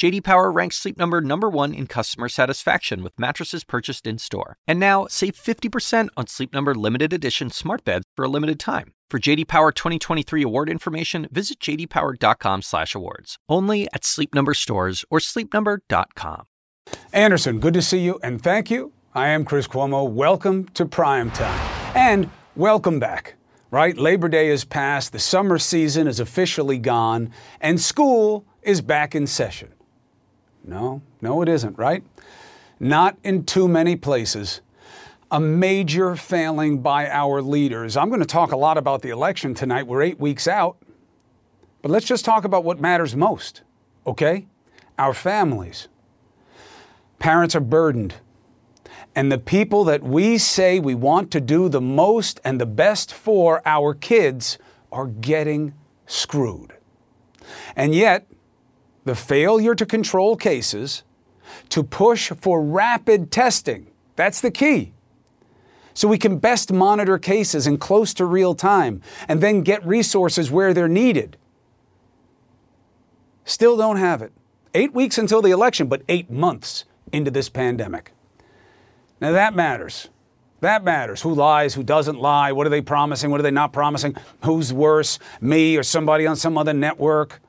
JD Power ranks Sleep Number number 1 in customer satisfaction with mattresses purchased in-store. And now, save 50% on Sleep Number limited edition smart beds for a limited time. For JD Power 2023 award information, visit jdpower.com/awards. Only at Sleep Number stores or sleepnumber.com. Anderson, good to see you and thank you. I am Chris Cuomo. Welcome to Prime Time. And welcome back. Right? Labor Day is past, the summer season is officially gone, and school is back in session. No, no, it isn't, right? Not in too many places. A major failing by our leaders. I'm going to talk a lot about the election tonight. We're eight weeks out. But let's just talk about what matters most, okay? Our families. Parents are burdened. And the people that we say we want to do the most and the best for our kids are getting screwed. And yet, the failure to control cases, to push for rapid testing. That's the key. So we can best monitor cases in close to real time and then get resources where they're needed. Still don't have it. Eight weeks until the election, but eight months into this pandemic. Now that matters. That matters. Who lies, who doesn't lie, what are they promising, what are they not promising, who's worse, me or somebody on some other network.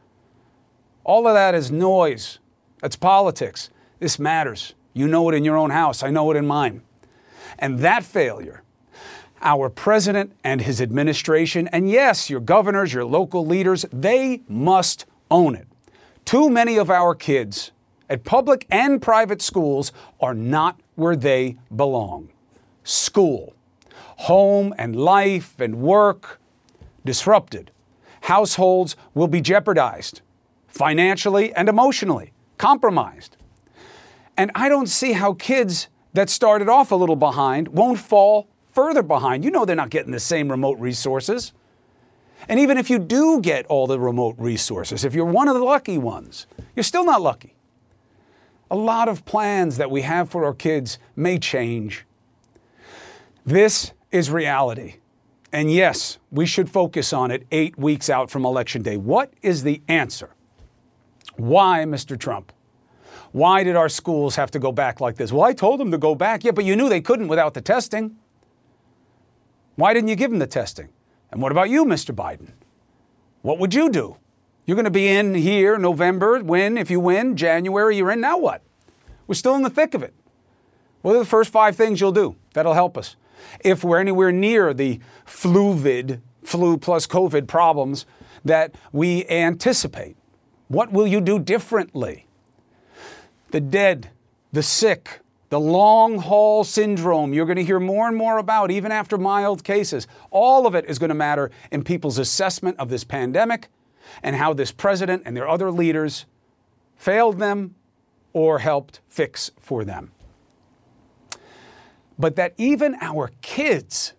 All of that is noise. That's politics. This matters. You know it in your own house. I know it in mine. And that failure, our president and his administration, and yes, your governors, your local leaders, they must own it. Too many of our kids at public and private schools are not where they belong. School, home and life and work disrupted. Households will be jeopardized financially and emotionally, compromised. And I don't see how kids that started off a little behind won't fall further behind. You know they're not getting the same remote resources. And even if you do get all the remote resources, if you're one of the lucky ones, you're still not lucky. A lot of plans that we have for our kids may change. This is reality. And yes, we should focus on it eight weeks out from Election Day. What is the answer? Why, Mr. Trump? Why did our schools have to go back like this? Well, I told them to go back. Yeah, but you knew they couldn't without the testing. Why didn't you give them the testing? And what about you, Mr. Biden? What would you do? You're going to be in here November, win. If you win, January, you're in. Now what? We're still in the thick of it. What are the first five things you'll do that'll help us? If we're anywhere near the fluvid, flu plus COVID problems that we anticipate, what will you do differently? the dead, the sick, the long haul syndrome you're going to hear more and more about even after mild cases. All of it is going to matter in people's assessment of this pandemic and how this president and their other leaders failed them or helped fix for them. But that even our kids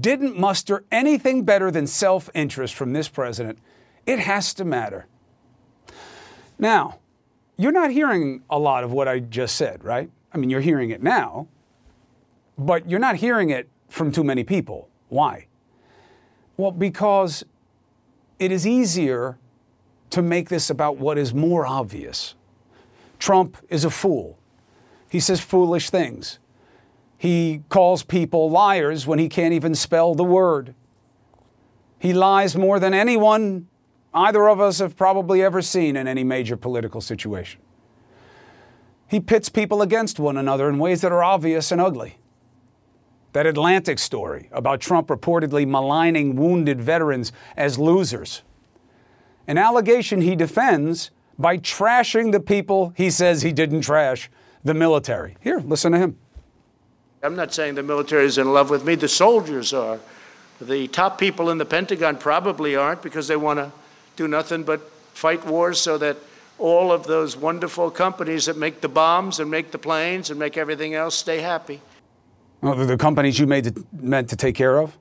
didn't muster anything better than self interest from this president, it has to matter. Now, you're not hearing a lot of what I just said, right? I mean, you're hearing it now, but you're not hearing it from too many people. Why? Well, because it is easier to make this about what is more obvious. Trump is a fool. He says foolish things. He calls people liars when he can't even spell the word. He lies more than anyone either of us have probably ever seen in any major political situation. He pits people against one another in ways that are obvious and ugly. That Atlantic story about Trump reportedly maligning wounded veterans as losers. An allegation he defends by trashing the people he says he didn't trash, the military. Here, listen to him. I'm not saying the military is in love with me, the soldiers are. The top people in the Pentagon probably aren't because they want to do nothing but fight wars so that all of those wonderful companies that make the bombs and make the planes and make everything else stay happy. Well, the companies you made to, meant to take care of,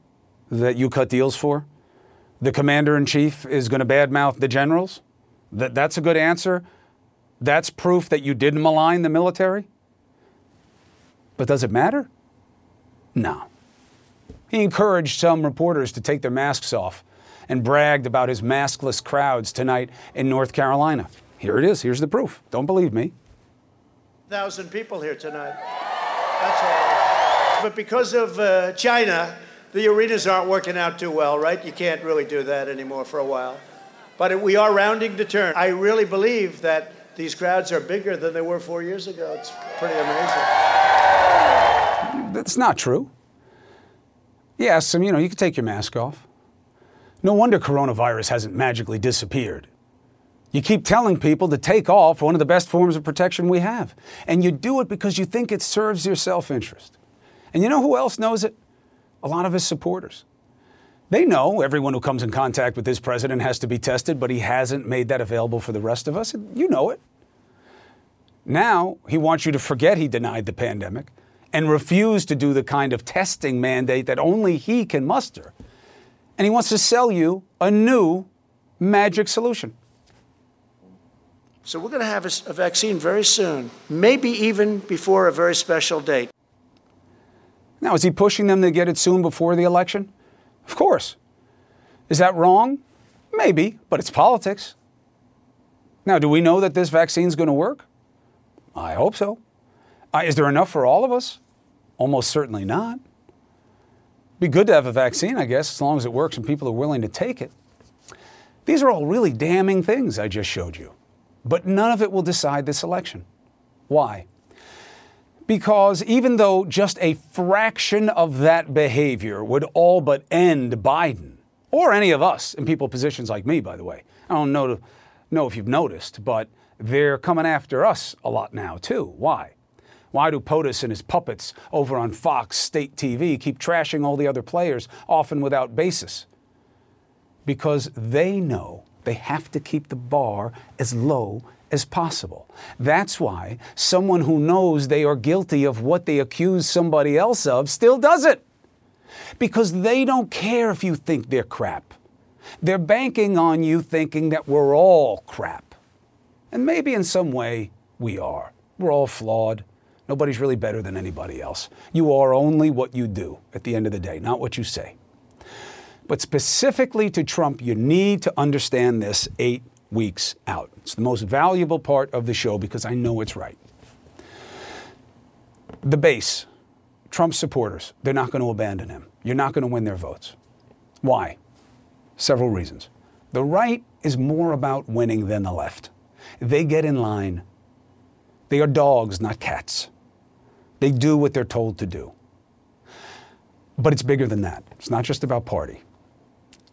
that you cut deals for, the commander in chief is going to badmouth the generals. That, that's a good answer. That's proof that you didn't malign the military. But does it matter? No. He encouraged some reporters to take their masks off and bragged about his maskless crowds tonight in North Carolina. Here it is. Here's the proof. Don't believe me. Thousand people here tonight. That's all. But because of uh, China, the arenas aren't working out too well, right? You can't really do that anymore for a while. But we are rounding the turn. I really believe that these crowds are bigger than they were four years ago. It's pretty amazing. That's not true. Yes, I mean, you know, you can take your mask off. No wonder coronavirus hasn't magically disappeared. You keep telling people to take off one of the best forms of protection we have. And you do it because you think it serves your self interest. And you know who else knows it? A lot of his supporters. They know everyone who comes in contact with this president has to be tested, but he hasn't made that available for the rest of us. You know it. Now he wants you to forget he denied the pandemic and refuse to do the kind of testing mandate that only he can muster. And he wants to sell you a new magic solution. So we're going to have a, vaccine very soon, maybe even before a very special date. Now, is he pushing them to get it soon before the election? Of course. Is that wrong? Maybe, but it's politics. Now, do we know that this vaccine is going to work? I hope so. Uh, is there enough for all of us? Almost certainly not. Be good to have a vaccine, I guess, as long as it works and people are willing to take it. These are all really damning things I just showed you, but none of it will decide this election. Why? Because even though just a fraction of that behavior would all but end Biden, or any of us in people positions like me, by the way, I don't know, know if you've noticed, but they're coming after us a lot now, too. Why? Why do POTUS and his puppets over on Fox State TV keep trashing all the other players, often without basis? Because they know they have to keep the bar as low as possible. That's why someone who knows they are guilty of what they accuse somebody else of still does it. Because they don't care if you think they're crap. They're banking on you thinking that we're all crap. And maybe in some way we are. We're all flawed. Nobody's really better than anybody else. You are only what you do at the end of the day, not what you say. But specifically to Trump, you need to understand this eight weeks out. It's the most valuable part of the show because I know it's right. The base, Trump's supporters, they're not going to abandon him. You're not going to win their votes. Why? Several reasons. The right is more about winning than the left. They get in line. They are dogs, not cats. They do what they're told to do. But it's bigger than that. It's not just about party.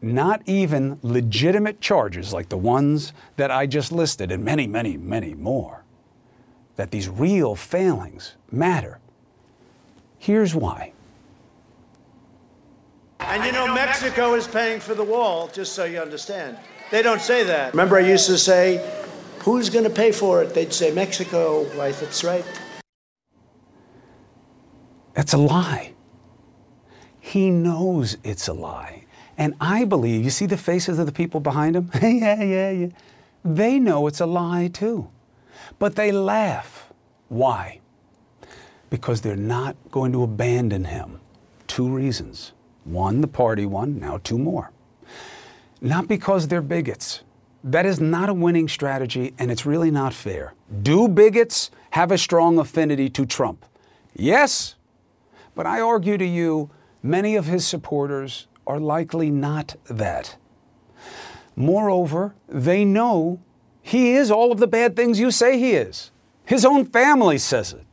Not even legitimate charges like the ones that I just listed, and many, many, many more, that these real failings matter. Here's why. And you know, Mexico is paying for the wall, just so you understand. They don't say that. Remember, I used to say, Who's going to pay for it? They'd say, Mexico. Right, that's right. That's a lie. He knows it's a lie. And I believe, you see the faces of the people behind him? yeah, yeah, yeah. They know it's a lie too. But they laugh. Why? Because they're not going to abandon him. Two reasons. One, the party one, now two more. Not because they're bigots. That is not a winning strategy, and it's really not fair. Do bigots have a strong affinity to Trump? Yes, but I argue to you, many of his supporters are likely not that. Moreover, they know he is all of the bad things you say he is. His own family says it.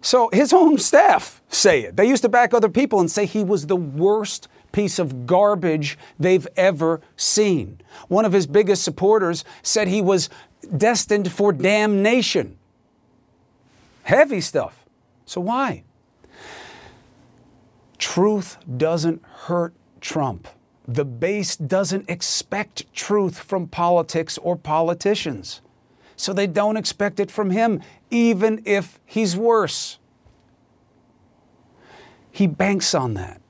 So his own staff say it. They used to back other people and say he was the worst piece of garbage they've ever seen. One of his biggest supporters said he was destined for damnation. Heavy stuff. So why? Truth doesn't hurt Trump. The base doesn't expect truth from politics or politicians. So they don't expect it from him, even if he's worse. He banks on that.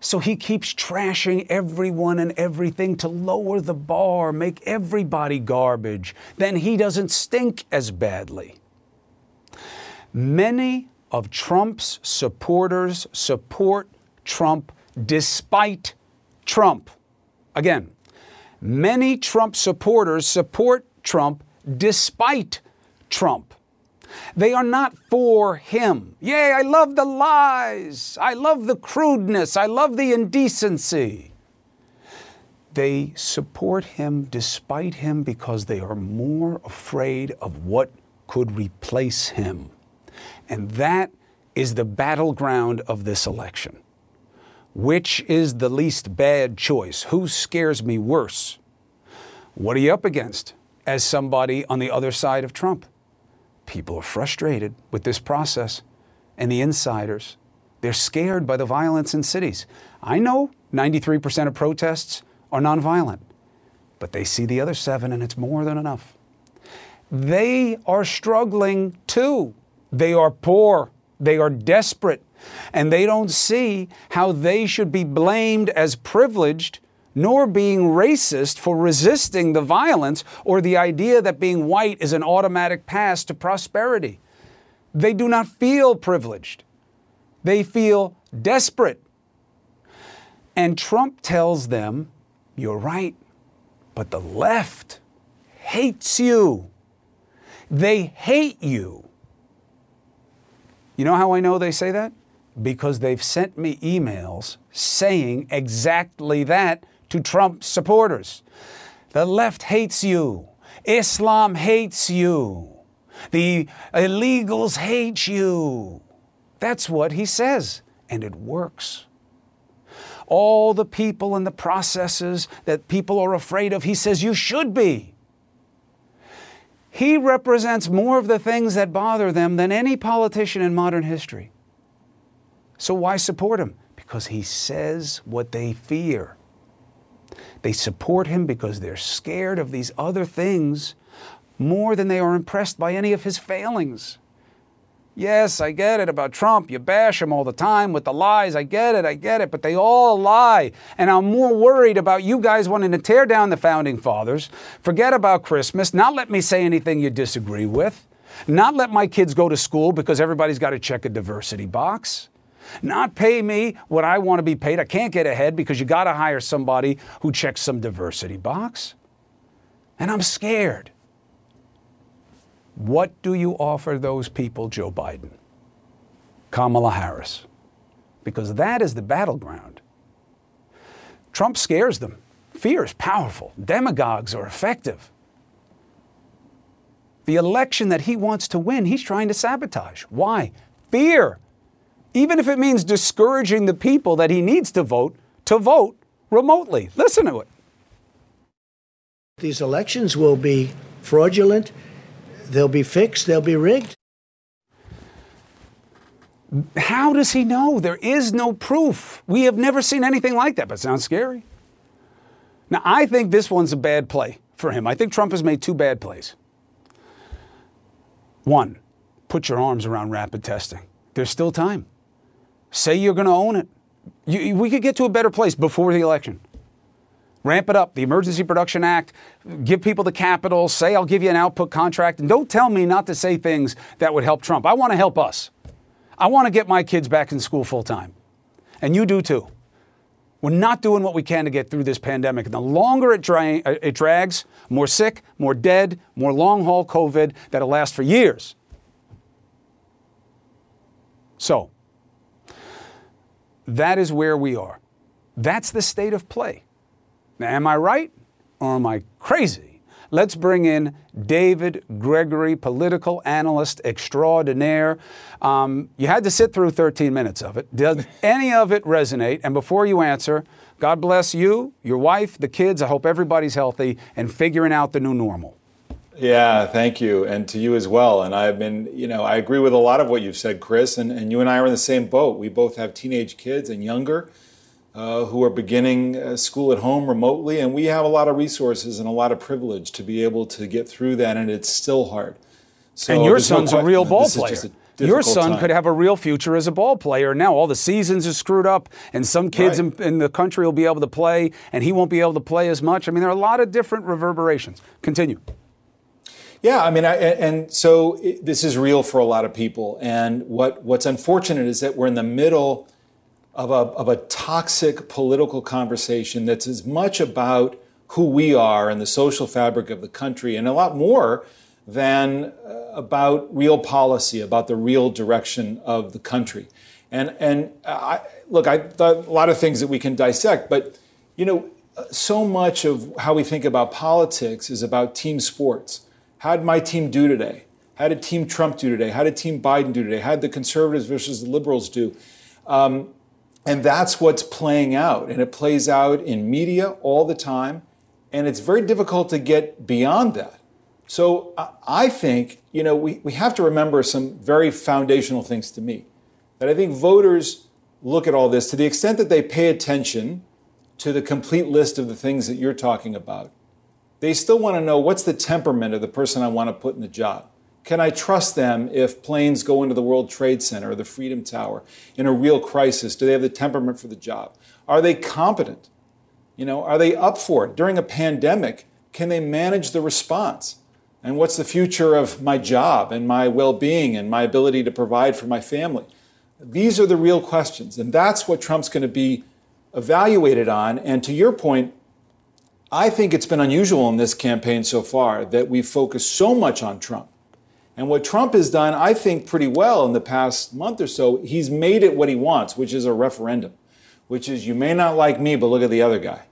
So he keeps trashing everyone and everything to lower the bar, make everybody garbage. Then he doesn't stink as badly. Many of Trump's supporters support Trump despite Trump. Again, many Trump supporters support Trump despite Trump. They are not for him. Yay, I love the lies. I love the crudeness. I love the indecency. They support him despite him because they are more afraid of what could replace him. And that is the battleground of this election. Which is the least bad choice? Who scares me worse? What are you up against as somebody on the other side of Trump? People are frustrated with this process and the insiders. They're scared by the violence in cities. I know 93% of protests are nonviolent, but they see the other seven and it's more than enough. They are struggling too. They are poor. They are desperate. And they don't see how they should be blamed as privileged nor being racist for resisting the violence or the idea that being white is an automatic pass to prosperity. They do not feel privileged. They feel desperate. And Trump tells them, You're right, but the left hates you. They hate you. You know how I know they say that? Because they've sent me emails saying exactly that to Trump supporters. The left hates you. Islam hates you. The illegals hate you. That's what he says, and it works. All the people and the processes that people are afraid of, he says you should be. He represents more of the things that bother them than any politician in modern history. So why support him? Because he says what they fear. They support him because they're scared of these other things more than they are impressed by any of his failings. Yes, I get it about Trump. You bash him all the time with the lies. I get it, I get it, but they all lie. And I'm more worried about you guys wanting to tear down the founding fathers, forget about Christmas, not let me say anything you disagree with, not let my kids go to school because everybody's got to check a diversity box. Not pay me what I want to be paid. I can't get ahead because you got to hire somebody who checks some diversity box. And I'm scared. What do you offer those people, Joe Biden? Kamala Harris. Because that is the battleground. Trump scares them. Fear is powerful. Demagogues are effective. The election that he wants to win, he's trying to sabotage. Why? Fear even if it means discouraging the people that he needs to vote to vote remotely. Listen to it. These elections will be fraudulent, they'll be fixed, they'll be rigged. How does he know? There is no proof. We have never seen anything like that, but sounds scary. Now, I think this one's a bad play for him. I think Trump has made two bad plays. One, put your arms around rapid testing. There's still time. Say you're going to own it. You, we could get to a better place before the election. Ramp it up, the Emergency Production Act, give people the capital, say I'll give you an output contract, and don't tell me not to say things that would help Trump. I want to help us. I want to get my kids back in school full time. And you do too. We're not doing what we can to get through this pandemic. And the longer it, dra- it drags, more sick, more dead, more long haul COVID that'll last for years. So, that is where we are. That's the state of play. Now, am I right or am I crazy? Let's bring in David Gregory, political analyst extraordinaire. Um, you had to sit through 13 minutes of it. Does any of it resonate? And before you answer, God bless you, your wife, the kids. I hope everybody's healthy and figuring out the new normal. Yeah, thank you. And to you as well. And I've been, you know, I agree with a lot of what you've said, Chris. And, and you and I are in the same boat. We both have teenage kids and younger uh, who are beginning uh, school at home remotely. And we have a lot of resources and a lot of privilege to be able to get through that. And it's still hard. So and your son's no a real ball player. Your son time. could have a real future as a ball player. Now all the seasons are screwed up, and some kids Right. in, in the country will be able to play, and he won't be able to play as much. I mean, there are a lot of different reverberations. Continue. Yeah, I mean, I, and so it, this is real for a lot of people. And what what's unfortunate is that we're in the middle of a of a toxic political conversation that's as much about who we are and the social fabric of the country, and a lot more than uh, about real policy, about the real direction of the country. And and I, look, I thought a lot of things that we can dissect, but you know, so much of how we think about politics is about team sports. How did my team do today? How did Team Trump do today? How did Team Biden do today? How did the conservatives versus the liberals do? Um, and that's what's playing out. And it plays out in media all the time. And it's very difficult to get beyond that. So I- I think, you know, we, we have to remember some very foundational things to me. That I think voters look at all this to the extent that they pay attention to the complete list of the things that you're talking about. They still want to know what's the temperament of the person I want to put in the job. Can I trust them if planes go into the World Trade Center or the Freedom Tower in a real crisis? Do they have the temperament for the job? Are they competent? You know, are they up for it? During a pandemic, can they manage the response? And what's the future of my job and my well being and my ability to provide for my family? These are the real questions. And that's what Trump's going to be evaluated on. And to your point, I think it's been unusual in this campaign so far that we've focused so much on Trump. And what Trump has done, I think, pretty well in the past month or so, he's made it what he wants, which is a referendum, which is you may not like me, but look at the other guy.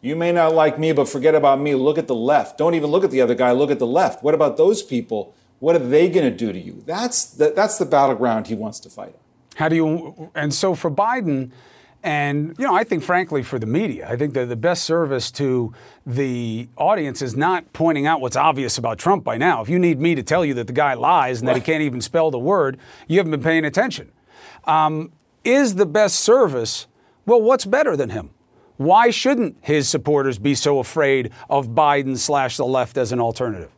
You may not like me, but forget about me. Look at the left. Don't even look at the other guy. Look at the left. What about those people? What are they going to do to you? That's the, that's the battleground he wants to fight. How do you? And so for Biden, and you know, I think frankly for the media, I think that the best service to the audience is not pointing out what's obvious about Trump by now. If you need me to tell you that the guy lies and that he can't even spell the word, you haven't been paying attention. Um, is the best service? Well, what's better than him? Why shouldn't his supporters be so afraid of Biden slash the left as an alternative?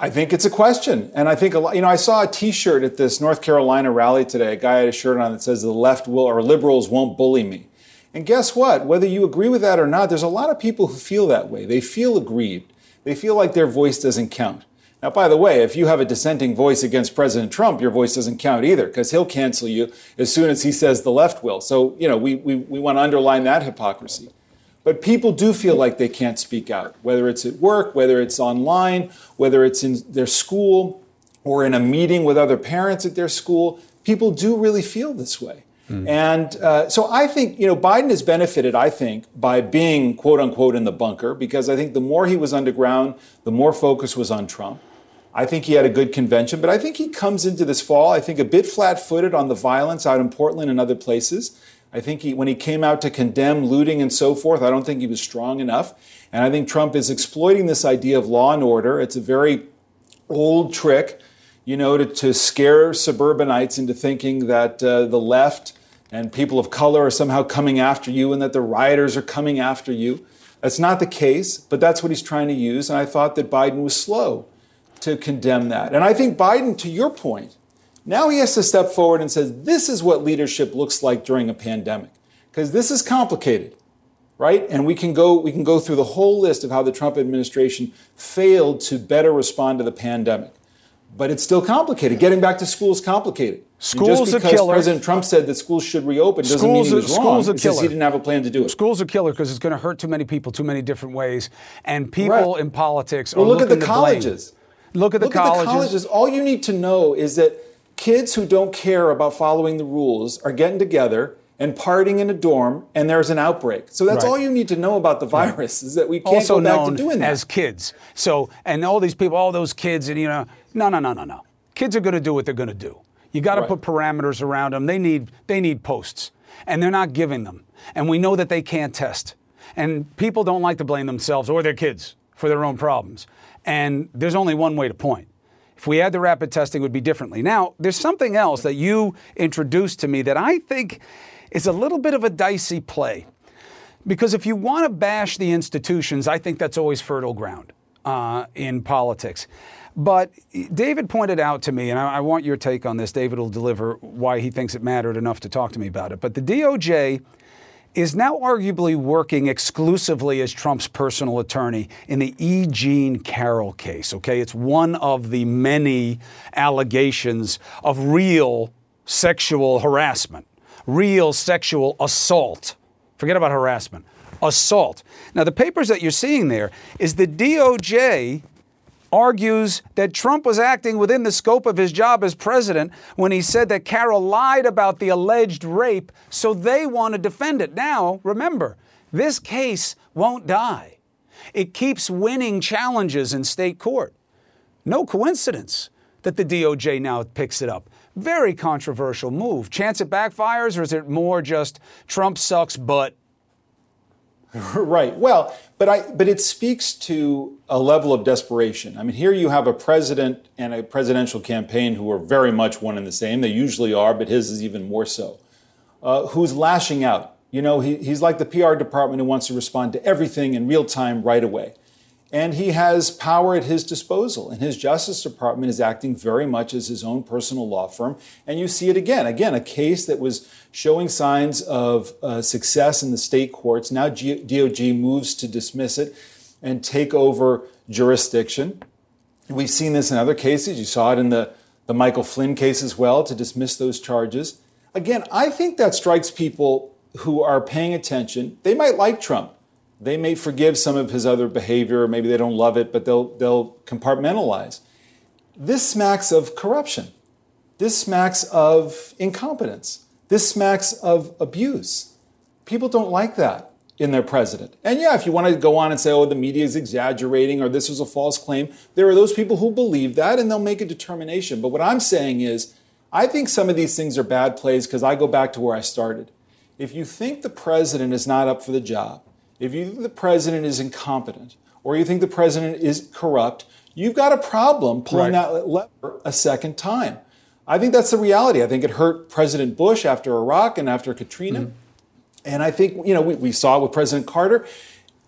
I think it's a question. And I think, a lot, you know, I saw a t shirt at this North Carolina rally today. A guy had a shirt on that says, the left will, or liberals won't bully me. And guess what? Whether you agree with that or not, there's a lot of people who feel that way. They feel aggrieved. They feel like their voice doesn't count. Now, by the way, if you have a dissenting voice against President Trump, your voice doesn't count either, because he'll cancel you as soon as he says the left will. So, you know, we, we, we want to underline that hypocrisy. But people do feel like they can't speak out, whether it's at work, whether it's online, whether it's in their school or in a meeting with other parents at their school. People do really feel this way. And uh, so I think, you know, Biden has benefited, I think, by being quote unquote in the bunker, because I think the more he was underground, the more focus was on Trump. I think he had a good convention, but I think he comes into this fall, I think, a bit flat footed on the violence out in Portland and other places. I think he, when he came out to condemn looting and so forth, I don't think he was strong enough. And I think Trump is exploiting this idea of law and order. It's a very old trick, you know, to, to scare suburbanites into thinking that uh, the left and people of color are somehow coming after you and that the rioters are coming after you. That's not the case, but that's what he's trying to use. And I thought that Biden was slow to condemn that. And I think Biden, to your point, now he has to step forward and says, this is what leadership looks like during a pandemic. Because this is complicated, right? And we can go we can go through the whole list of how the Trump administration failed to better respond to the pandemic. But it's still complicated. Getting back to school is complicated. And School's just because killer. President Trump said that schools should reopen doesn't mean School's he a- was wrong. school's a It's just killer. he didn't have a plan to do it. School's a killer because it's going to hurt too many people too many different ways, and people Right. in politics Well, are look at the looking to blame. colleges. Look at the colleges. Look colleges. at the colleges. All you need to know is that kids who don't care about following the rules are getting together and partying in a dorm, and there's an outbreak. So that's Right. all you need to know about the virus is that we can't also go back known to doing that. as kids. So, and all these people, all those kids, and you know, no, no, no, no, no. Kids are going to do what they're going to do. You got to Right. put parameters around them. They need they need posts, and they're not giving them. And we know that they can't test. And people don't like to blame themselves or their kids for their own problems. And there's only one way to point. If we had the rapid testing, it would be differently. Now, there's something else that you introduced to me that I think is a little bit of a dicey play. Because if you want to bash the institutions, I think that's always fertile ground. uh, in politics. But David pointed out to me, and I, I want your take on this. David will deliver why he thinks it mattered enough to talk to me about it. But the DOJ is now arguably working exclusively as Trump's personal attorney in the E. Jean Carroll case. Okay, it's one of the many allegations of real sexual harassment, real sexual assault. Forget about harassment, assault. Now, the papers that you're seeing there is the DOJ argues that Trump was acting within the scope of his job as president when he said that Carroll lied about the alleged rape, so they want to defend it. Now, remember, this case won't die. It keeps winning challenges in state court. No coincidence that the DOJ now picks it up. Very controversial move. Chance it backfires, or is it more just Trump sucks, but right. Well, but I but it speaks to a level of desperation. I mean, here you have a president and a presidential campaign who are very much one and the same. They usually are, but his is even more so. Uh, who's lashing out? You know, he, he's like the PR department who wants to respond to everything in real time right away. And he has power at his disposal. And his Justice Department is acting very much as his own personal law firm. And you see it again. Again, a case that was showing signs of uh, success in the state courts. Now G- DOJ moves to dismiss it and take over jurisdiction. We've seen this in other cases. You saw it in the, the Michael Flynn case as well to dismiss those charges. Again, I think that strikes people who are paying attention. They might like Trump they may forgive some of his other behavior, or maybe they don't love it, but they'll, they'll compartmentalize. This smacks of corruption. This smacks of incompetence. This smacks of abuse. People don't like that in their president. And yeah, if you want to go on and say, oh, the media is exaggerating or this was a false claim, there are those people who believe that and they'll make a determination. But what I'm saying is, I think some of these things are bad plays because I go back to where I started. If you think the president is not up for the job, if you think the president is incompetent or you think the president is corrupt, you've got a problem pulling right. that lever a second time. I think that's the reality. I think it hurt President Bush after Iraq and after Katrina. Mm-hmm. And I think, you know, we, we, saw with President Carter.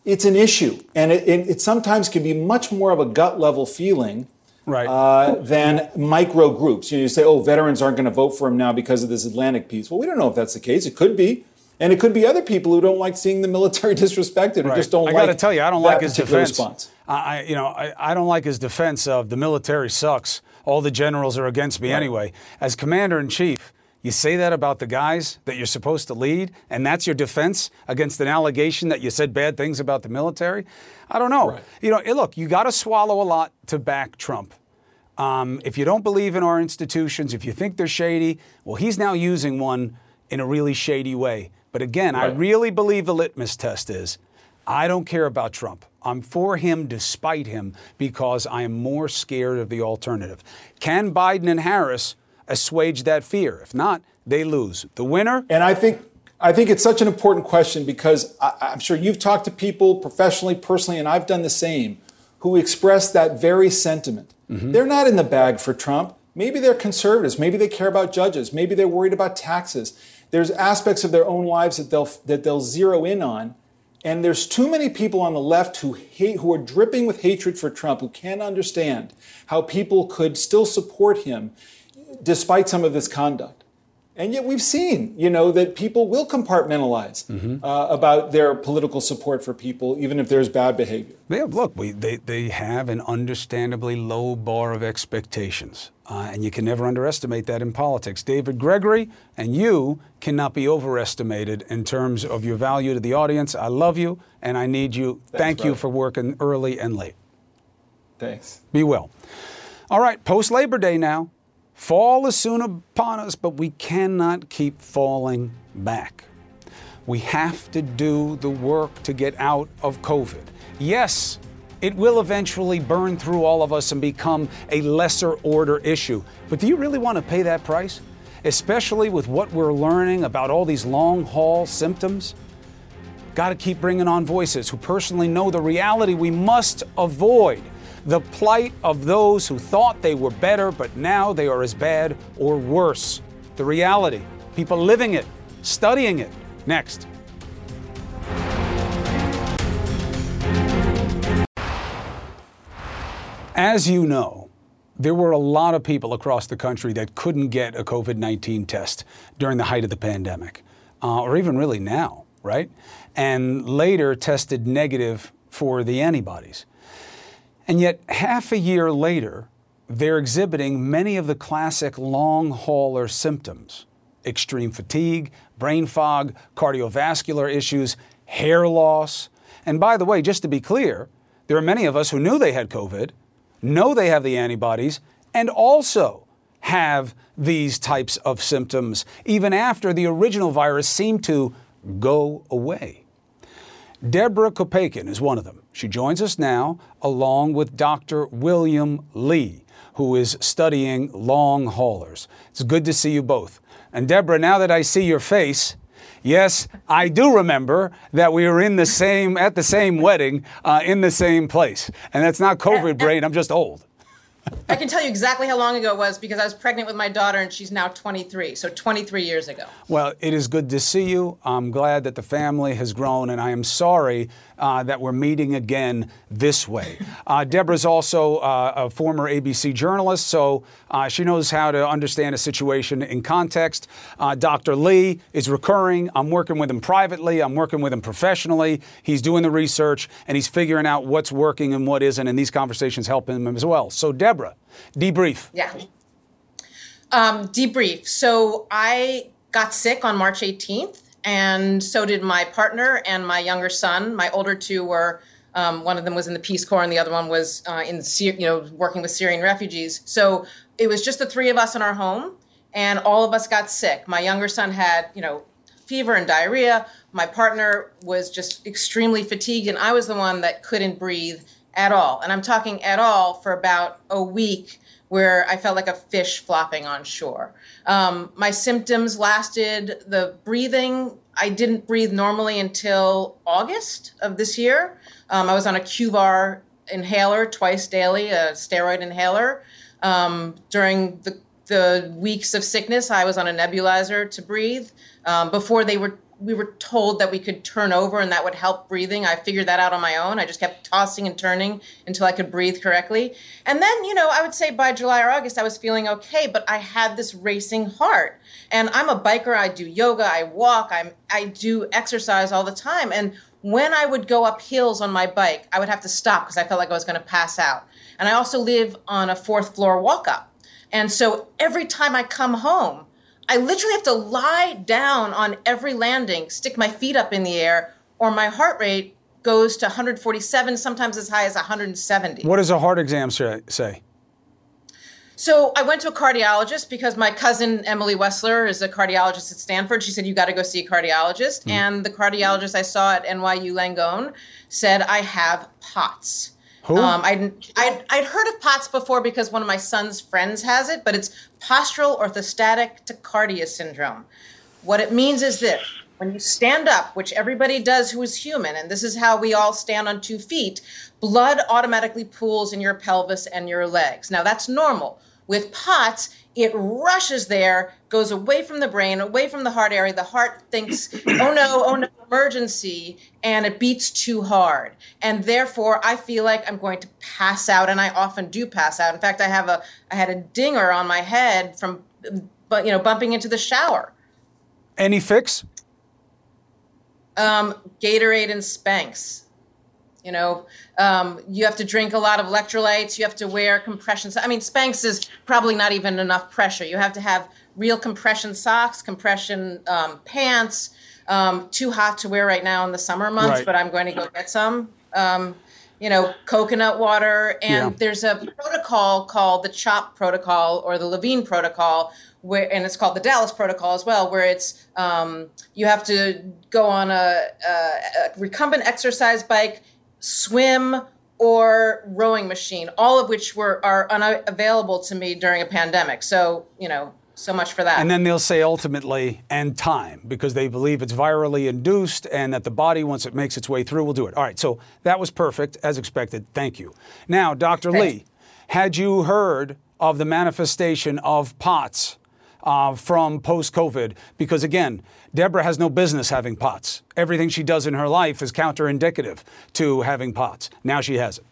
It's an issue. And it, it, it sometimes can be much more of a gut level feeling right. uh, than micro groups. You, know, you say, oh, veterans aren't going to vote for him now because of this Atlantic piece. Well, we don't know if that's the case. It could be. And it could be other people who don't like seeing the military disrespected or just don't I like. I got to tell you, I don't like his defense. Response. I, you know, I, I don't like his defense of the military sucks. All the generals are against me right. anyway. As commander in chief, you say that about the guys that you're supposed to lead, and that's your defense against an allegation that you said bad things about the military? I don't know. Right. You know, look, you got to swallow a lot to back Trump. Um, if you don't believe in our institutions, if you think they're shady, well, he's now using one in a really shady way. But again, right. I really believe the litmus test is I don't care about Trump. I'm for him despite him because I am more scared of the alternative. Can Biden and Harris assuage that fear? If not, they lose. The winner. And I think I think it's such an important question because I, am sure you've talked to people professionally, personally, and I've done the same, who express that very sentiment. Mm-hmm. They're not in the bag for Trump. Maybe they're conservatives. Maybe they care about judges. Maybe they're worried about taxes there's aspects of their own lives that they'll that they'll zero in on. And there's too many people on the left who hate who are dripping with hatred for Trump who can't understand how people could still support him despite some of this conduct and yet we've seen, you know, that people will compartmentalize mm-hmm. uh, about their political support for people, even if there's bad behavior. Yeah, look, we, they, they have an understandably low bar of expectations. Uh, and you can never underestimate that in politics. David Gregory and you cannot be overestimated in terms of your value to the audience. I love you and I need you. Thanks, Thank brother. you for working early and late. Thanks. Be well. All right, post Labor Day now. Fall is soon upon us, but we cannot keep falling back. We have to do the work to get out of COVID. Yes, it will eventually burn through all of us and become a lesser order issue. But do you really want to pay that price? Especially with what we're learning about all these long haul symptoms? Got to keep bringing on voices who personally know the reality we must avoid the plight of those who thought they were better, but now they are as bad or worse. The reality, people living it, studying it. Next. As you know, there were a lot of people across the country that couldn't get a COVID 19 test during the height of the pandemic, uh, or even really now, right? And later tested negative for the antibodies. And yet, half a year later, they're exhibiting many of the classic long hauler symptoms extreme fatigue, brain fog, cardiovascular issues, hair loss. And by the way, just to be clear, there are many of us who knew they had COVID, know they have the antibodies, and also have these types of symptoms even after the original virus seemed to go away. Deborah Kopeikin is one of them. She joins us now along with Dr. William Li, who is studying long haulers. It's good to see you both. And Deborah, now that I see your face, yes, I do remember that we were in the same at the same wedding uh, in the same place. And that's not COVID brain, I'm just old. I can tell you exactly how long ago it was because I was pregnant with my daughter and she's now 23. So 23 years ago. Well, it is good to see you. I'm glad that the family has grown, and I am sorry uh, that we're meeting again this way. Uh, Deborah's also uh, a former ABC journalist, so uh, she knows how to understand a situation in context. Uh, Dr. Li is recurring. I'm working with him privately, I'm working with him professionally. He's doing the research and he's figuring out what's working and what isn't, and these conversations help him as well. So, Deborah, debrief. Yeah. Um, debrief. So, I got sick on March 18th and so did my partner and my younger son. My older two were um, one of them was in the Peace Corps, and the other one was uh, in you know working with Syrian refugees. So it was just the three of us in our home, and all of us got sick. My younger son had you know fever and diarrhea. My partner was just extremely fatigued, and I was the one that couldn't breathe at all. And I'm talking at all for about a week where I felt like a fish flopping on shore. Um, my symptoms lasted, the breathing, I didn't breathe normally until August of this year. Um, I was on a QVAR inhaler twice daily, a steroid inhaler. Um, during the, the weeks of sickness, I was on a nebulizer to breathe. Um, before they were we were told that we could turn over and that would help breathing. I figured that out on my own. I just kept tossing and turning until I could breathe correctly. And then, you know, I would say by July or August, I was feeling okay, but I had this racing heart. And I'm a biker. I do yoga. I walk. I'm, I do exercise all the time. And when I would go up hills on my bike, I would have to stop because I felt like I was going to pass out. And I also live on a fourth floor walk up. And so every time I come home, I literally have to lie down on every landing, stick my feet up in the air, or my heart rate goes to 147, sometimes as high as 170. What does a heart exam say? So I went to a cardiologist because my cousin Emily Wessler is a cardiologist at Stanford. She said you got to go see a cardiologist, mm. and the cardiologist I saw at NYU Langone said I have POTS. Who? Um, I'd, I'd, I'd, heard of POTS before because one of my son's friends has it, but it's postural orthostatic tachycardia syndrome. What it means is this when you stand up, which everybody does who is human, and this is how we all stand on two feet, blood automatically pools in your pelvis and your legs. Now, that's normal. With POTS, it rushes there, goes away from the brain, away from the heart area. The heart thinks, oh no, oh no, emergency, and it beats too hard. And therefore, I feel like I'm going to pass out, and I often do pass out. In fact, I have a, I had a dinger on my head from, but you know, bumping into the shower. Any fix? Um, Gatorade and Spanx. You know, um, you have to drink a lot of electrolytes. You have to wear compression. I mean, Spanx is probably not even enough pressure. You have to have real compression socks, compression um, pants. Um, too hot to wear right now in the summer months, right. but I'm going to go get some. Um, you know, coconut water, and yeah. there's a protocol called the CHOP protocol or the Levine protocol, where and it's called the Dallas protocol as well, where it's um, you have to go on a, a, a recumbent exercise bike swim or rowing machine, all of which were are unavailable to me during a pandemic. So, you know, so much for that. And then they'll say ultimately, and time, because they believe it's virally induced and that the body, once it makes its way through, will do it. All right, so that was perfect, as expected. Thank you. Now, Dr. Thanks. Li, had you heard of the manifestation of POTS uh, from post COVID? Because again, Deborah has no business having POTS. Everything she does in her life is counterindicative to having POTS. Now she has it.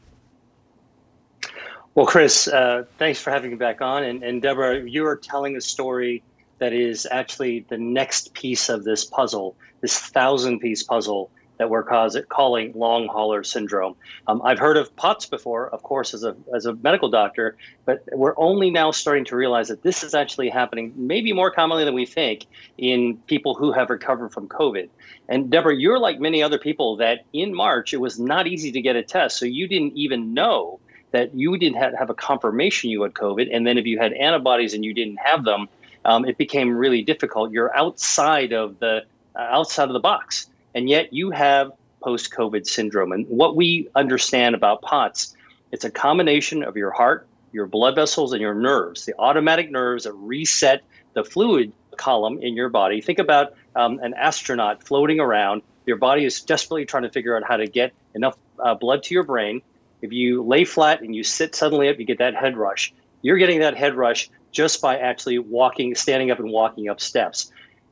Well, Chris, uh, thanks for having me back on. And, and Deborah, you are telling a story that is actually the next piece of this puzzle, this thousand piece puzzle that we're cause, calling long hauler syndrome. Um, I've heard of POTS before, of course, as a, as a medical doctor, but we're only now starting to realize that this is actually happening maybe more commonly than we think in people who have recovered from COVID. And Deborah, you're like many other people that in March, it was not easy to get a test. So you didn't even know that you didn't have, a confirmation you had COVID. And then if you had antibodies and you didn't have them, um, it became really difficult. You're outside of the uh, outside of the box, and yet you have post-COVID syndrome. And what we understand about POTS, it's a combination of your heart, your blood vessels, and your nerves, the automatic nerves that reset the fluid column in your body. Think about um, an astronaut floating around. Your body is desperately trying to figure out how to get enough uh, blood to your brain if you lay flat and you sit suddenly up, you get that head rush. You're getting that head rush just by actually walking, standing up and walking up steps.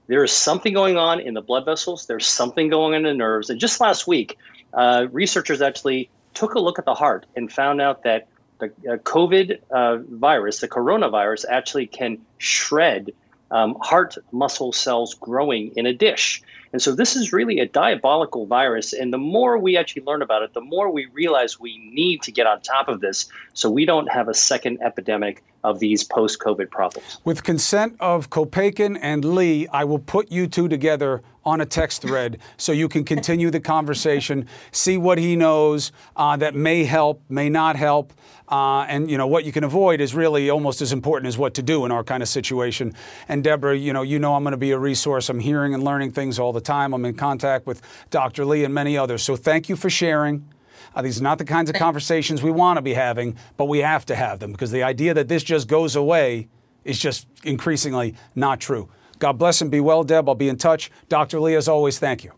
There is something going on in the blood vessels. There's something going on in the nerves. And just last week, uh, researchers actually took a look at the heart and found out that the uh, COVID uh, virus, the coronavirus, actually can shred um, heart muscle cells growing in a dish. And so this is really a diabolical virus. And the more we actually learn about it, the more we realize we need to get on top of this so we don't have a second epidemic of these post COVID problems. With consent of Kopeikin and Li, I will put you two together on a text thread so you can continue the conversation, see what he knows uh, that may help, may not help. Uh, and you know what you can avoid is really almost as important as what to do in our kind of situation. And Deborah, you know, you know I'm going to be a resource. I'm hearing and learning things all the time. I'm in contact with Dr. Li and many others. So thank you for sharing. Uh, these are not the kinds of conversations we want to be having, but we have to have them because the idea that this just goes away is just increasingly not true. God bless and be well, Deb. I'll be in touch. Dr. Li, as always, thank you.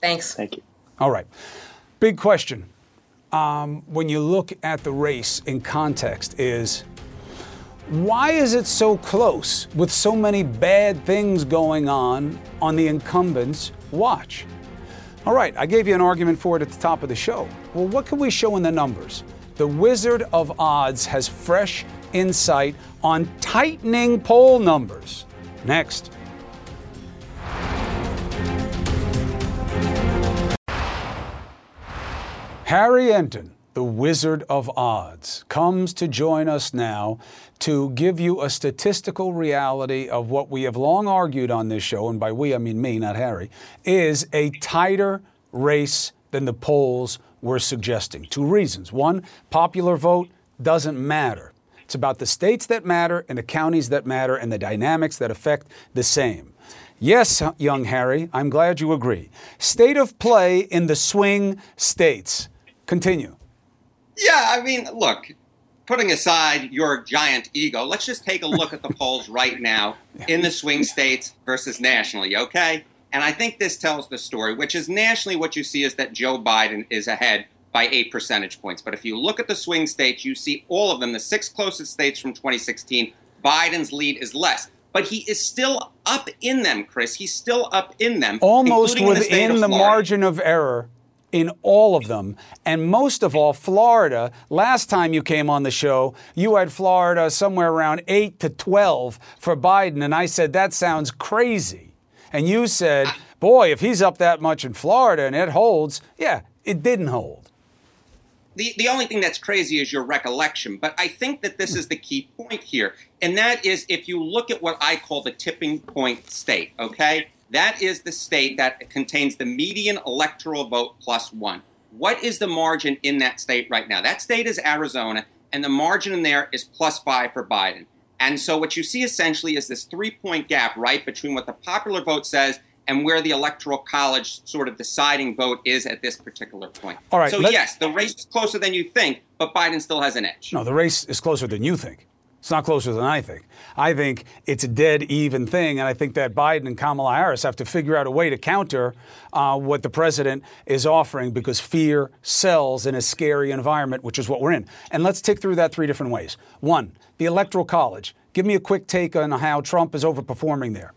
Thanks. Thank you. All right. Big question. Um, when you look at the race in context, is why is it so close with so many bad things going on on the incumbent's watch? All right, I gave you an argument for it at the top of the show. Well, what can we show in the numbers? The Wizard of Odds has fresh insight on tightening poll numbers. Next. Harry Enten, the Wizard of Odds, comes to join us now to give you a statistical reality of what we have long argued on this show, and by we I mean me, not Harry, is a tighter race than the polls were suggesting. Two reasons. One, popular vote doesn't matter. It's about the states that matter and the counties that matter and the dynamics that affect the same. Yes, young Harry, I'm glad you agree. State of play in the swing states. Continue. Yeah, I mean, look, putting aside your giant ego, let's just take a look at the polls right now in the swing states versus nationally, okay? And I think this tells the story, which is nationally what you see is that Joe Biden is ahead by eight percentage points. But if you look at the swing states, you see all of them, the six closest states from 2016, Biden's lead is less. But he is still up in them, Chris. He's still up in them. Almost within the, the margin of error in all of them. And most of all, Florida. Last time you came on the show, you had Florida somewhere around 8 to 12 for Biden. And I said, that sounds crazy. And you said, boy, if he's up that much in Florida and it holds, yeah, it didn't hold. The, the only thing that's crazy is your recollection. But I think that this hmm. is the key point here. And that is if you look at what I call the tipping point state, okay? That is the state that contains the median electoral vote plus one. What is the margin in that state right now? That state is Arizona, and the margin in there is plus five for Biden. And so what you see essentially is this three point gap, right, between what the popular vote says and where the electoral college sort of deciding vote is at this particular point. All right. So yes, the race is closer than you think, but Biden still has an edge. No, the race is closer than you think. It's not closer than I think. I think it's a dead even thing, and I think that Biden and Kamala Harris have to figure out a way to counter uh, what the president is offering because fear sells in a scary environment, which is what we're in. And let's tick through that three different ways. One, the Electoral College. Give me a quick take on how Trump is overperforming there.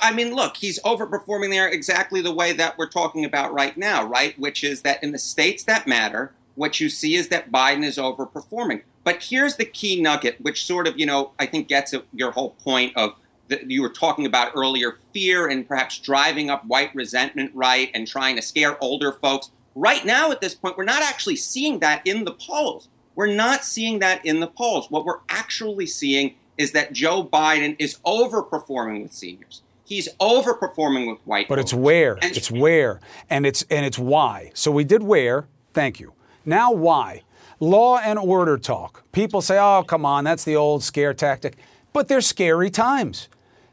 I mean, look, he's overperforming there exactly the way that we're talking about right now, right? Which is that in the states that matter, what you see is that Biden is overperforming. But here's the key nugget, which sort of, you know, I think gets at your whole point of that you were talking about earlier fear and perhaps driving up white resentment, right, and trying to scare older folks. Right now, at this point, we're not actually seeing that in the polls. We're not seeing that in the polls. What we're actually seeing is that Joe Biden is overperforming with seniors. He's overperforming with white. But voters. it's where. And it's where. And it's and it's why. So we did where. Thank you. Now why? Law and order talk. People say, "Oh, come on, that's the old scare tactic." But they're scary times.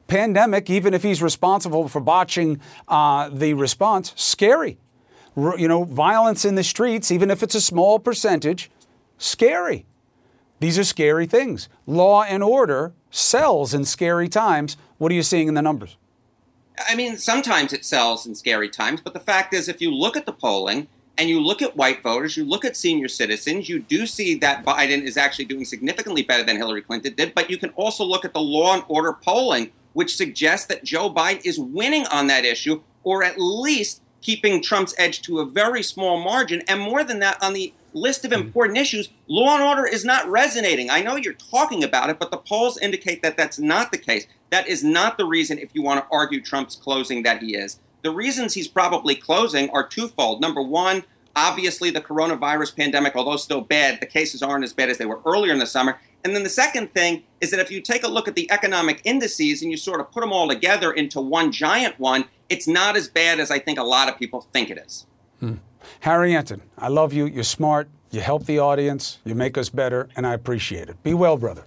Pandemic, even if he's responsible for botching uh, the response, scary. R- you know, violence in the streets, even if it's a small percentage, scary. These are scary things. Law and order sells in scary times. What are you seeing in the numbers? I mean, sometimes it sells in scary times, but the fact is, if you look at the polling and you look at white voters, you look at senior citizens, you do see that Biden is actually doing significantly better than Hillary Clinton did. But you can also look at the law and order polling, which suggests that Joe Biden is winning on that issue, or at least keeping Trump's edge to a very small margin. And more than that, on the list of mm-hmm. important issues, law and order is not resonating. I know you're talking about it, but the polls indicate that that's not the case. That is not the reason, if you want to argue Trump's closing, that he is. The reasons he's probably closing are twofold. Number one, obviously the coronavirus pandemic, although still bad, the cases aren't as bad as they were earlier in the summer. And then the second thing is that if you take a look at the economic indices and you sort of put them all together into one giant one, it's not as bad as I think a lot of people think it is. Hmm. Harry Enten, I love you. You're smart. You help the audience. You make us better, and I appreciate it. Be well, brother.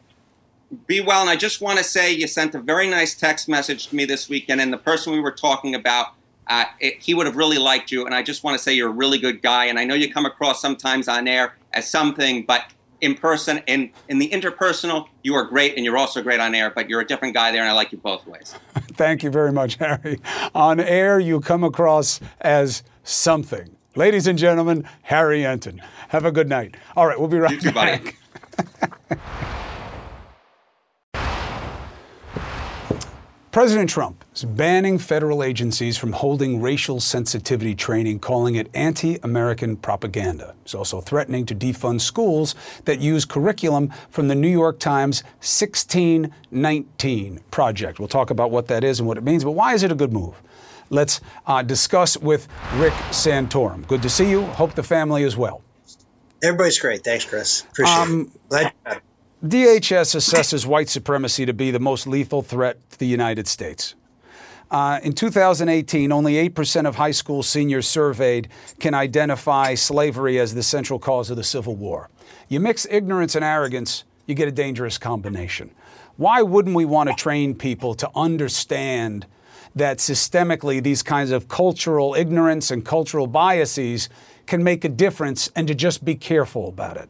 Be well. And I just want to say you sent a very nice text message to me this weekend, and the person we were talking about, uh, it, he would have really liked you. And I just want to say you're a really good guy. And I know you come across sometimes on air as something, but in person in in the interpersonal you are great and you're also great on air but you're a different guy there and i like you both ways thank you very much harry on air you come across as something Ladies and gentlemen, Harry Enten. Have a good night. All right, we'll be right you back. President Trump is banning federal agencies from holding racial sensitivity training, calling it anti American propaganda. He's also threatening to defund schools that use curriculum from the New York Times 1619 project. We'll talk about what that is and what it means, but why is it a good move? Let's uh, discuss with Rick Santorum. Good to see you. Hope the family is well. Everybody's great. Thanks, Chris. Appreciate um, it. Glad DHS assesses white supremacy to be the most lethal threat to the United States. Uh, in 2018, only 8% of high school seniors surveyed can identify slavery as the central cause of the Civil War. You mix ignorance and arrogance, you get a dangerous combination. Why wouldn't we want to train people to understand that systemically these kinds of cultural ignorance and cultural biases can make a difference and to just be careful about it?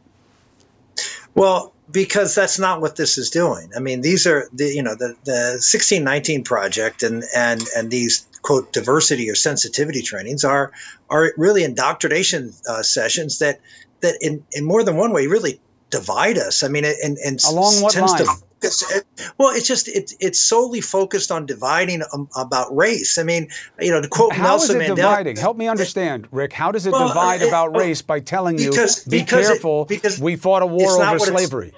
Well, because that's not what this is doing. I mean, these are the you know the the 1619 project and and and these quote diversity or sensitivity trainings are are really indoctrination uh, sessions that that in in more than one way really divide us. I mean, and and along what line? To, it, well, it's just it, it's solely focused on dividing um, about race. I mean, you know, to quote How Nelson is it Mandela, dividing? Help me understand, Rick. How does it well, divide it, about race by telling because, you be careful? because we fought a war over slavery.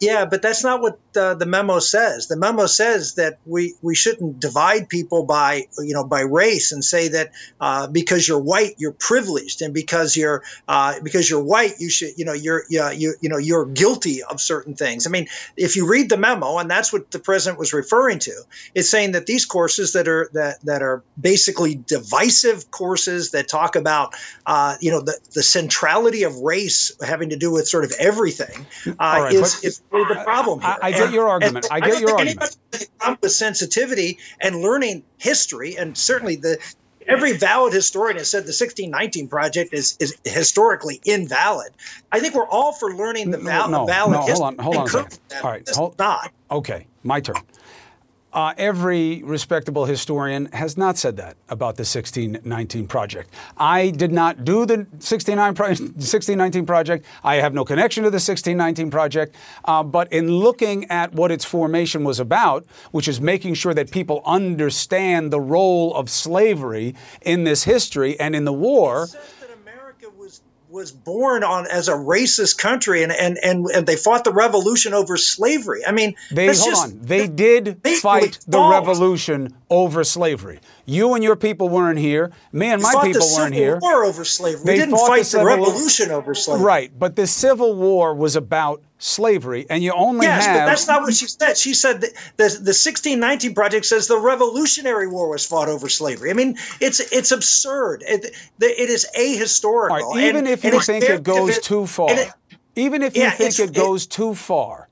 Yeah, but that's not what uh, the memo says. The memo says that we, we shouldn't divide people by you know by race and say that uh, because you're white you're privileged and because you're uh, because you're white you should you know you're you, you you know you're guilty of certain things. I mean, if you read the memo and that's what the president was referring to, it's saying that these courses that are that that are basically divisive courses that talk about uh, you know the the centrality of race having to do with sort of everything uh, right, is, is really the problem. I, I, get your argument. I get I your argument. The sensitivity and learning history, and certainly the every valid historian has said the 1619 project is is historically invalid. I think we're all for learning the, val- no, no, valid no, history. Hold on, hold on. All right, hold, not. Okay, my turn. Uh, every respectable historian has not said that about the 1619 project. I did not do the 1619 project. I have no connection to the 1619 project. Uh, but in looking at what its formation was about, which is making sure that people understand the role of slavery in this history and in the war was born on as a racist country and, and, and, and they fought the revolution over slavery. I mean, they hold just, on. They did fight the revolution over slavery. You and your people weren't here. Me and They my people the weren't Civil here. War over slavery. They we didn't the fight the, War- revolution over slavery. Right, but the Civil War was about slavery, and you only Yes, have. but that's not what she said. She said the, the 1619 Project says the Revolutionary War was fought over slavery. I mean, it's it's absurd. It, it is ahistorical. Right, even and- if you think it goes it- too far, it- even if you Yeah, think it goes too far,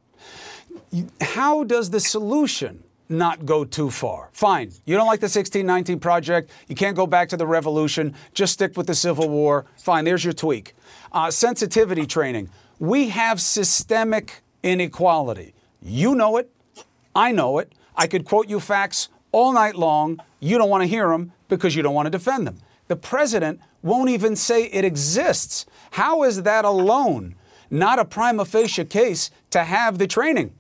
how does the solution not go too far? Fine, you don't like the 1619 Project, you can't go back to the revolution, just stick with the Civil War. Fine, there's your tweak. Uh, sensitivity training. We have systemic inequality. You know it, I know it. I could quote you facts all night long. You don't want to hear them because you don't want to defend them. The president won't even say it exists. How is that alone not a prima facie case to have the training?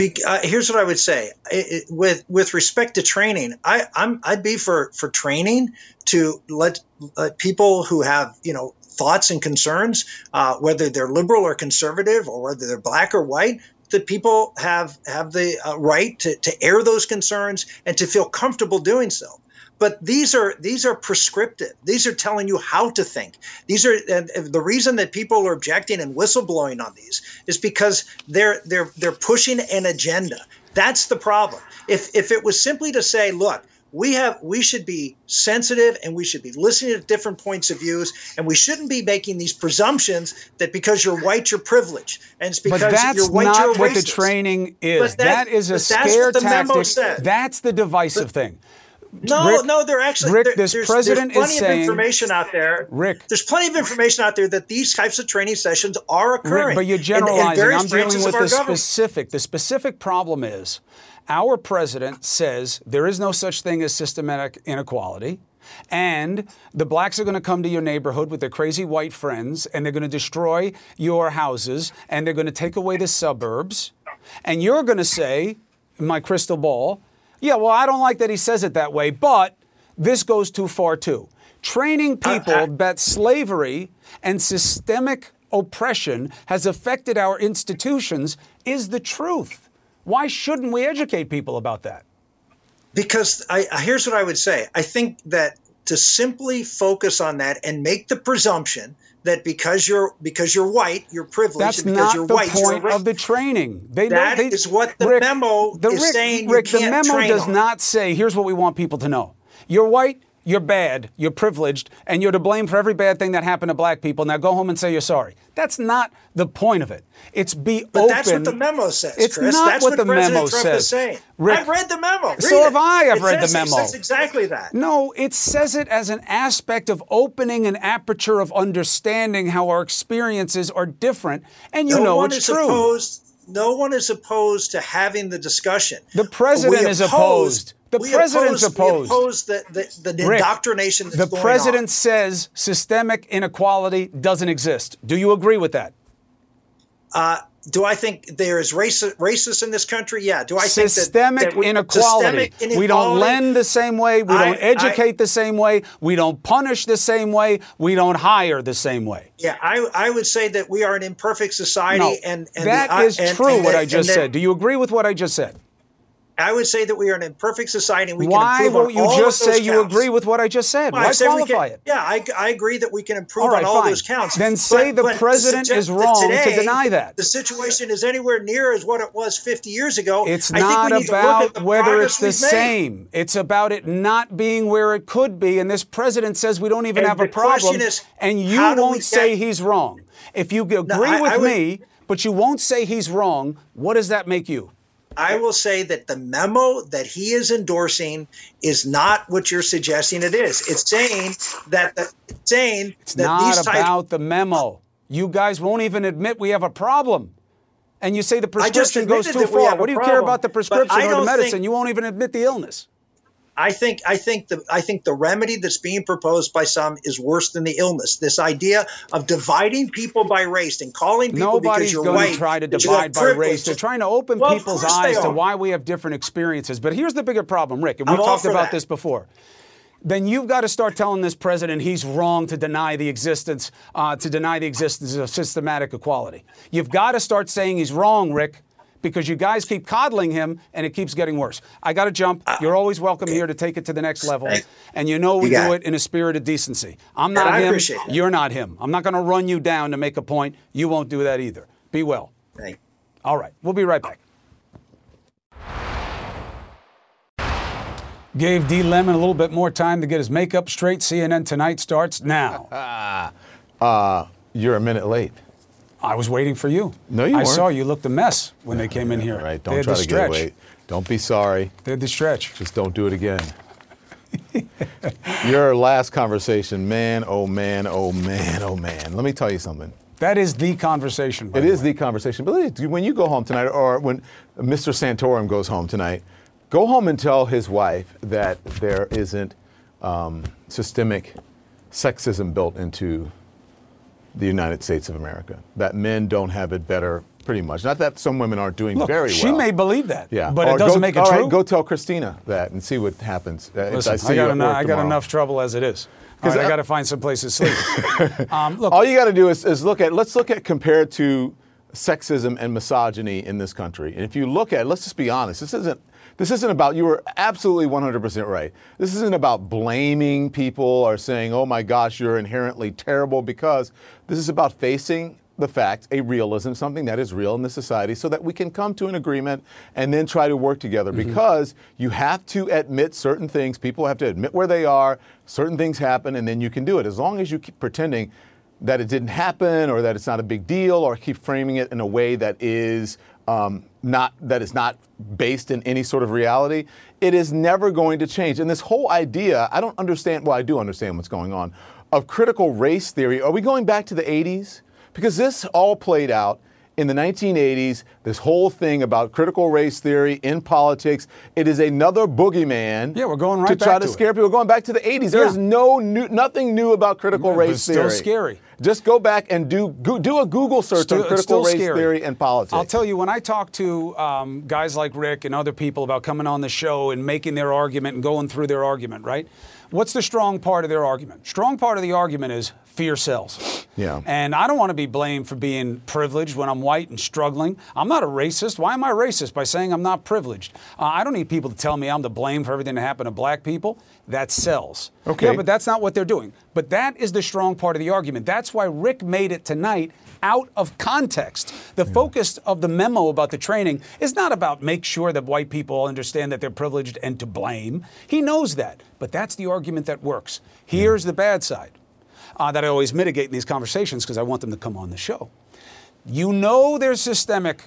Be, uh, here's what I would say I- I- with with respect to training. I, I'm I'd be for for training to let, let people who have you know thoughts and concerns, uh, whether they're liberal or conservative, or whether they're black or white, that people have have the uh, right to, to air those concerns and to feel comfortable doing so. But these are these are prescriptive. These are telling you how to think. These are and the reason that people are objecting and whistleblowing on these is because they're they're they're pushing an agenda. That's the problem. If if it was simply to say, look, we have we should be sensitive and we should be listening to different points of views and we shouldn't be making these presumptions that because you're white you're privileged and it's because But that's you're white not you're what the training is. But that- that is a but scare what the memo tactic. That's the divisive thing. No, Rick- no, they're actually Rick, there- this there's, president there's is plenty saying- of information out there. Rick. there's plenty of information out there that these types of training sessions are occurring. Rick, but you're in- in generalizing. I'm dealing with the government. specific. The specific problem is our president says there is no such thing as systematic inequality. And the blacks are going to come to your neighborhood with their crazy white friends and they're going to destroy your houses and they're going to take away the suburbs. And you're going to say, my crystal ball, yeah, well, I don't like that he says it that way, but this goes too far too. Training people that slavery and systemic oppression has affected our institutions is the truth. Why shouldn't we educate people about that? because I, I- here's what I would say. I think that to simply focus on that and make the presumption that because you're because you're white, you're privileged, That's because not you're the white, point of the training. They That don't, they, is what the Rick, memo the is Rick, saying you Rick, the memo does on. not say. Here's what we want people to know: You're white. You're bad. You're privileged, and you're to blame for every bad thing that happened to black people. Now go home and say you're sorry. That's not the point of it. It's be But open. that's what the memo says, It's Chris. not that's what the President memo Trump says. is saying. Rick, I've read the memo. Read so it. have I. I've It read the memo. It says exactly that. No, it says it as an aspect of opening an aperture of understanding how our experiences are different, and you no know one it's is true. Opposed, no one is opposed to having the discussion. The president We is oppose- opposed. The we president's oppose, opposed. The, the, the Rick, indoctrination the president on. says systemic inequality doesn't exist. Do you agree with that? Uh, do I think there is racist, racist in this country? Yeah. Do I systemic think that, that we, inequality. Systemic We don't lend the same way. We I- don't educate the same way. We don't punish the same way. We don't hire the same way. Yeah, I, I would say that we are an imperfect society, No, and, and that the, uh, is and- true. and what that- I just said. Do you agree with what I just said? I would say that we are an imperfect society, and we Why can improve won't you just say you agree with what I just said? Well, Why qualify can- it? Yeah, I, I agree that we can improve All right, on all fine. those counts. Then say the president is wrong to deny that. The situation is anywhere near as what it was 50 years ago. It's I think not we need to look at about whether it's the we've made. same. It's about it not being where it could be. And this president says we don't even And have a problem. is, and you how do we won't say he's wrong. If you agree I- with would- me, but you won't say he's wrong, what does that make you? I will say that the memo that he is endorsing is not what you're suggesting it is. It's saying that the it's saying It's that not these types about the memo. You guys won't even admit we have a problem. And you say the prescription goes too far. What do you care about the prescription or the medicine? think- you won't even admit the illness. I think I think the I think the remedy that's being proposed by some is worse than the illness. This idea of dividing people by race and calling people Nobody's because you're going white to try to that you have divide by race. They're trying to open Well, people's eyes to why we have different experiences. But here's the bigger problem, Rick, and we've all talked about that. this before. then you've got to start telling this president he's wrong to deny the existence uh, to deny the existence of systematic equality. You've got to start saying he's wrong, Rick, because you guys keep coddling him and it keeps getting worse. I got to jump. You're always welcome here to take it to the next level, and you know we You do it. it in a spirit of decency. I'm not I him. You're not him. I'm not going to run you down to make a point. You won't do that either. Be well. Thank you. All right, we'll be right back. Gave D. Lemon a little bit more time to get his makeup straight. CNN Tonight starts now. Uh, you're a minute late. I was waiting for you. No, you I weren't. saw you looked a mess when they came in here. All right, They don't try to to get away. Don't be sorry. They had the stretch. Just don't do it again. Your last conversation, man, oh man, oh man, oh man. Let me tell you something. That is the conversation. It the is way. the conversation. But when you go home tonight, or when Mr. Santorum goes home tonight, go home and tell his wife that there isn't um, systemic sexism built into the United States of America. That men don't have it better, pretty much. Not that some women aren't doing Look, very well. she may believe that, Yeah, but Or it doesn't go- make it all right, true. go tell Cristina that and see what happens. Uh, Listen, I, you got, enough, I got enough trouble as it is. Right, I I- got to find some place to sleep. um, look, All you got to do is, is look at let's look at compared to sexism and misogyny in this country. And if you look at, let's just be honest. This isn't this isn't about you were absolutely 100% right. This isn't about blaming people or saying, "Oh my gosh, you're inherently terrible," because this is about facing the fact, a realism, something that is real in the society, so that we can come to an agreement and then try to work together. Mm-hmm. Because you have to admit certain things. People have to admit where they are. Certain things happen, and then you can do it. As long as you keep pretending that it didn't happen or that it's not a big deal or keep framing it in a way that is um, not that is not based in any sort of reality, it is never going to change. And this whole idea, I don't understand. Well, I do understand what's going on of critical race theory. Are we going back to the 80s? Because this all played out in the 1980s, this whole thing about critical race theory in politics, it is another boogeyman. Yeah, we're going right to try back to to scare people. Going back to the 80s, there's Yeah. no new, nothing new about critical Yeah, race it's still scary. Just go back and do go, do a Google search Still- on critical race scary. theory and politics. I'll tell you, when I talk to um, guys like Rick and other people about coming on the show and making their argument and going through their argument, right? What's the strong part of their argument? Strong part of the argument is fear sells. Yeah. And I don't want to be blamed for being privileged when I'm white and struggling. I'm not a racist. Why am I racist? By saying I'm not privileged. Uh, I don't need people to tell me I'm to blame for everything that happened to black people. That sells. Okay. Yeah, but that's not what they're doing. But that is the strong part of the argument. That's why Rick made it tonight out of context. The focus of the memo about the training is not about make sure that white people understand that they're privileged and to blame. He knows that. But that's the argument that works. Here's the bad side uh, that I always mitigate in these conversations because I want them to come on the show. You know there's systemic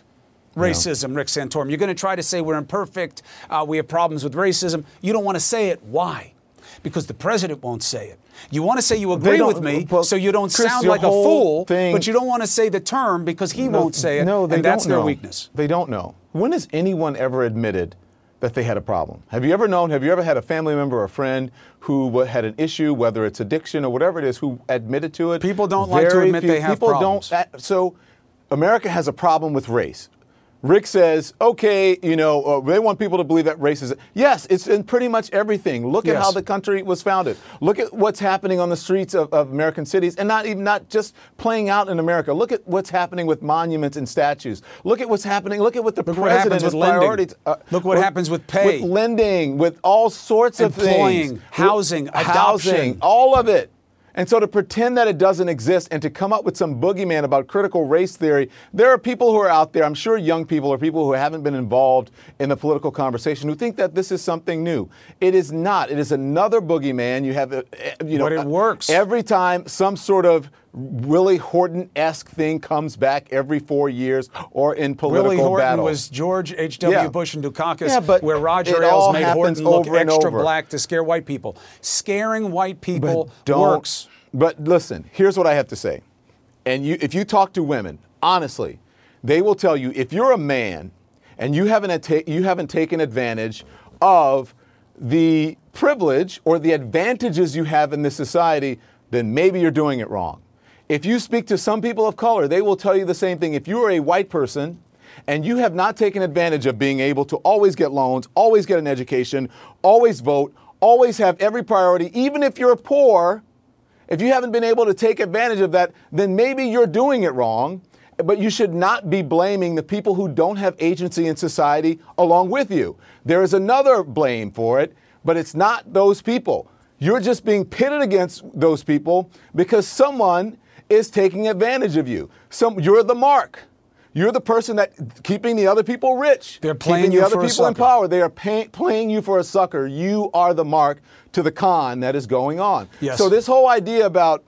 racism, Rick Santorum. You're going to try to say we're imperfect, uh, we have problems with racism. You don't want to say it. Why? Because the president won't say it. You want to say you agree with me so you don't Chris, sound like a fool, thing- but you don't want to say the term because he won't say it. No, they and that's don't their know. weakness. They don't know. When has anyone ever admitted that they had a problem? Have you ever known? Have you ever had a family member or a friend who had an issue, whether it's addiction or whatever it is, who admitted to it? People don't like to admit few- they have people problems. don't. so, America has a problem with race. Rick says, okay, you know, uh, they want people to believe that racism. Yes, it's in pretty much everything. Look at Yes. how the country was founded. Look at what's happening on the streets of, of American cities, and not even not just playing out in America. Look at what's happening with monuments and statues. Look at what's happening. Look at what the Look president with lending. priorities. uh, Look what happens with pay. with lending, with all sorts of Employing, things, housing, housing, adoption. all of it. And so to pretend that it doesn't exist and to come up with some boogeyman about critical race theory, there are people who are out there, I'm sure young people or people who haven't been involved in the political conversation who think that this is something new. It is not. It is another boogeyman. You have, uh, uh, you know, But it works. Every time some sort of Willie Horton-esque thing comes back every four years or in political Willie Horton battle. was George H.W. Yeah. Bush and Dukakis, Yeah, but where Roger Ailes made Horton look extra over. black to scare white people. Scaring white people don't, works. But listen, here's what I have to say. And you, if you talk to women, honestly, they will tell you if you're a man and you haven't, you haven't taken advantage of the privilege or the advantages you have in this society, then maybe you're doing it wrong. If you speak to some people of color, they will tell you the same thing. If you are a white person and you have not taken advantage of being able to always get loans, always get an education, always vote, always have every priority, even if you're poor. If you haven't been able to take advantage of that, then maybe you're doing it wrong. But you should not be blaming the people who don't have agency in society along with you. There is another blame for it, but it's not those people. You're just being pitted against those people because someone is taking advantage of you. Some, you're the mark. You're the person that keeping the other people rich. They're playing keeping you the other for a people in sucker. power. They are pay, playing you for a sucker. You are the mark to the con that is going on. Yes. So this whole idea about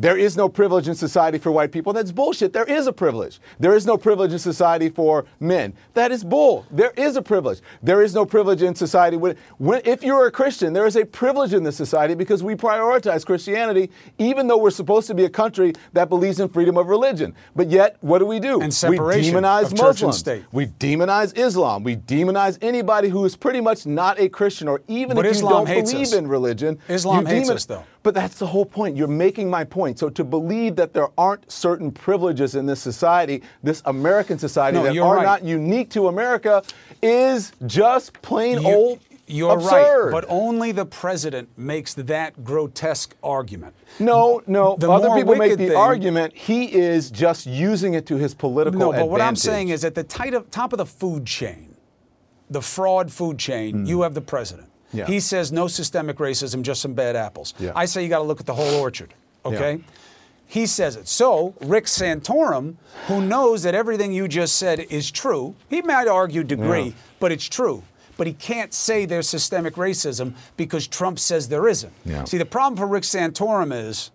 there is no privilege in society for white people. That's bullshit. There is a privilege. There is no privilege in society for men. That is bull. There is a privilege. There is no privilege in society. When, when, if you're a Christian, there is a privilege in this society because we prioritize Christianity, even though we're supposed to be a country that believes in freedom of religion. But yet, what do we do? And separation we demonize of church and Muslims. state. We demonize Islam. We demonize anybody who is pretty much not a Christian, or even But if Islam you don't believe us. in religion. Islam you hates demon- us, though. But that's the whole point. You're making my point. So to believe that there aren't certain privileges in this society, this American society, No, that you're right. not unique to America, is just plain You- old You're absurd. right, but only the president makes that grotesque argument. no, no. The Other people make the thing- argument. He is just using it to his political No, but what I'm saying is at the top of the food chain, the fraud food chain, hmm. you have the president. Yeah. He says no systemic racism, just some bad apples. Yeah. I say you got to look at the whole orchard, okay? He says it. So, Rick Santorum, who knows that everything you just said is true, he might argue degree, Yeah. but it's true. But he can't say there's systemic racism because Trump says there isn't. Yeah. See, the problem for Rick Santorum is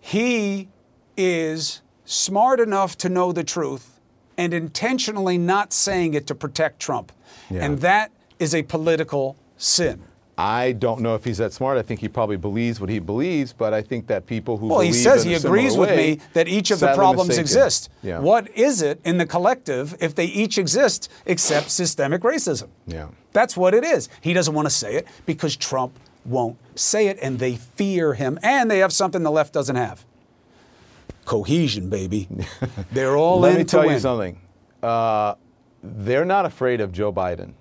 he is smart enough to know the truth and intentionally not saying it to protect Trump. Yeah. And that is a political sin. I don't know if he's that smart. I think he probably believes what he believes, but I think that people who Well, he says he agrees with way, me that each of the problems mistaken. exist. Yeah. What is it in the collective if they each exist except systemic racism? Yeah. That's what it is. He doesn't want to say it because Trump won't say it and they fear him and they have something the left doesn't have. Cohesion, baby. They're all Let in me to tell win. you something. Uh, they're not afraid of Joe Biden.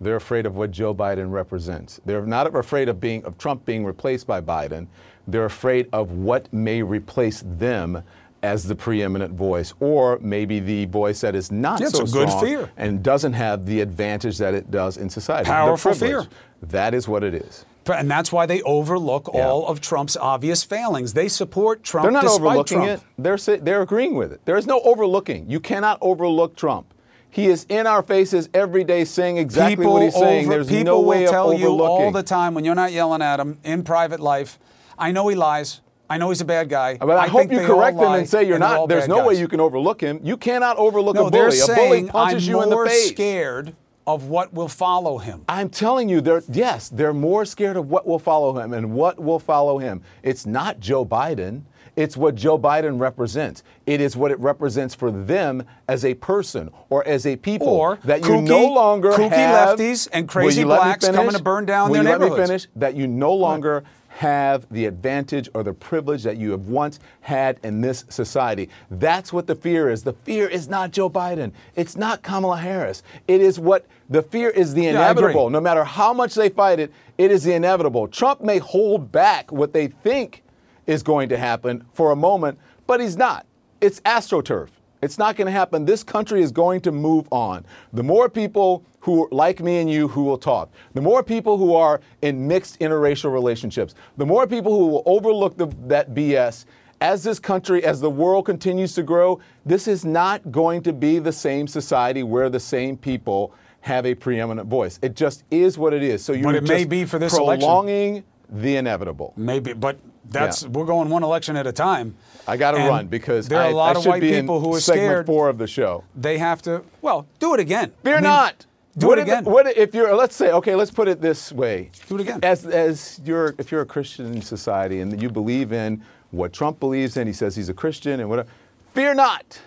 They're afraid of what Joe Biden represents. They're not afraid of being of Trump being replaced by Biden. They're afraid of what may replace them as the preeminent voice, or maybe the voice that is not Yeah, so strong fear. and doesn't have the advantage that it does in society. Powerful fear. That is what it is. And that's why they overlook Yeah. all of Trump's obvious failings. They support Trump They're not overlooking Trump. it. They're they're agreeing with it. There is no overlooking. You cannot overlook Trump. He is in our faces every day saying exactly people what he's saying. over- There's people no way will of tell you all the time when you're not yelling at him in private life. I know he lies. I know he's a bad guy. but I, hope think you correct them lie, and say you're they're not. There's no way you can overlook him. You cannot overlook No, a bully. A bully saying punches I'm you in the more face. scared of what will follow him. I'm telling you, they're yes, they're more scared of what will follow him and what will follow him. It's not Joe Biden. It's what Joe Biden represents. It is what it represents for them as a person or as a people. Or that you kooky- no longer kooky have lefties and crazy blacks coming to burn down their you let me neighborhoods? finish? That you no longer have the advantage or the privilege that you have once had in this society. That's what the fear is. The fear is not Joe Biden. It's not Kamala Harris. It is what the fear is the inevitable. no matter how much they fight it, it is the inevitable. Trump may hold back what they think is going to happen for a moment, but he's not. It's astroturf. It's not going to happen. This country is going to move on. The more people who like me and you who will talk, the more people who are in mixed interracial relationships, the more people who will overlook the, that BS. As this country, as the world continues to grow, this is not going to be the same society where the same people have a preeminent voice. It just is what it is. So you're But it may just be for this election. prolonging the inevitable. Maybe, but that's Yeah. we're going one election at a time. I got to run because there are I, a lot I of white people who are segment scared. four of the show. They have to. Well, do it again. Fear I mean, not. Do what it again. what if you're? Let's say, okay, let's put it this way. Do it again. As as you're, if you're a Christian society and you believe in what Trump believes in, he says he's a Christian and whatever. Fear not.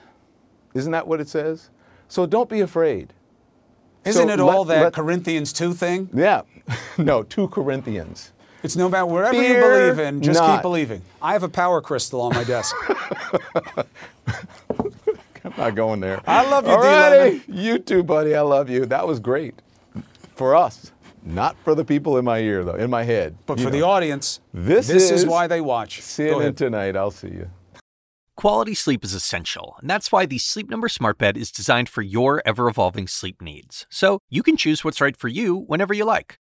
Isn't that what it says? So don't be afraid. Isn't So it all let- that let- Corinthians two thing? Yeah. no, two Corinthians. It's no matter wherever Fear you believe in, just not. keep believing. I have a power crystal on my desk. I'm not going there. I love you, All D. righty. Lemon. You too, buddy. I love you. That was great for us. Not for the people in my ear, though, in my head. But You for the audience, This this is is why they watch. Go CNN tonight. I'll see you. Quality sleep is essential, and that's why the Sleep Number Smart Bed is designed for your ever evolving sleep needs. So you can choose what's right for you whenever you like.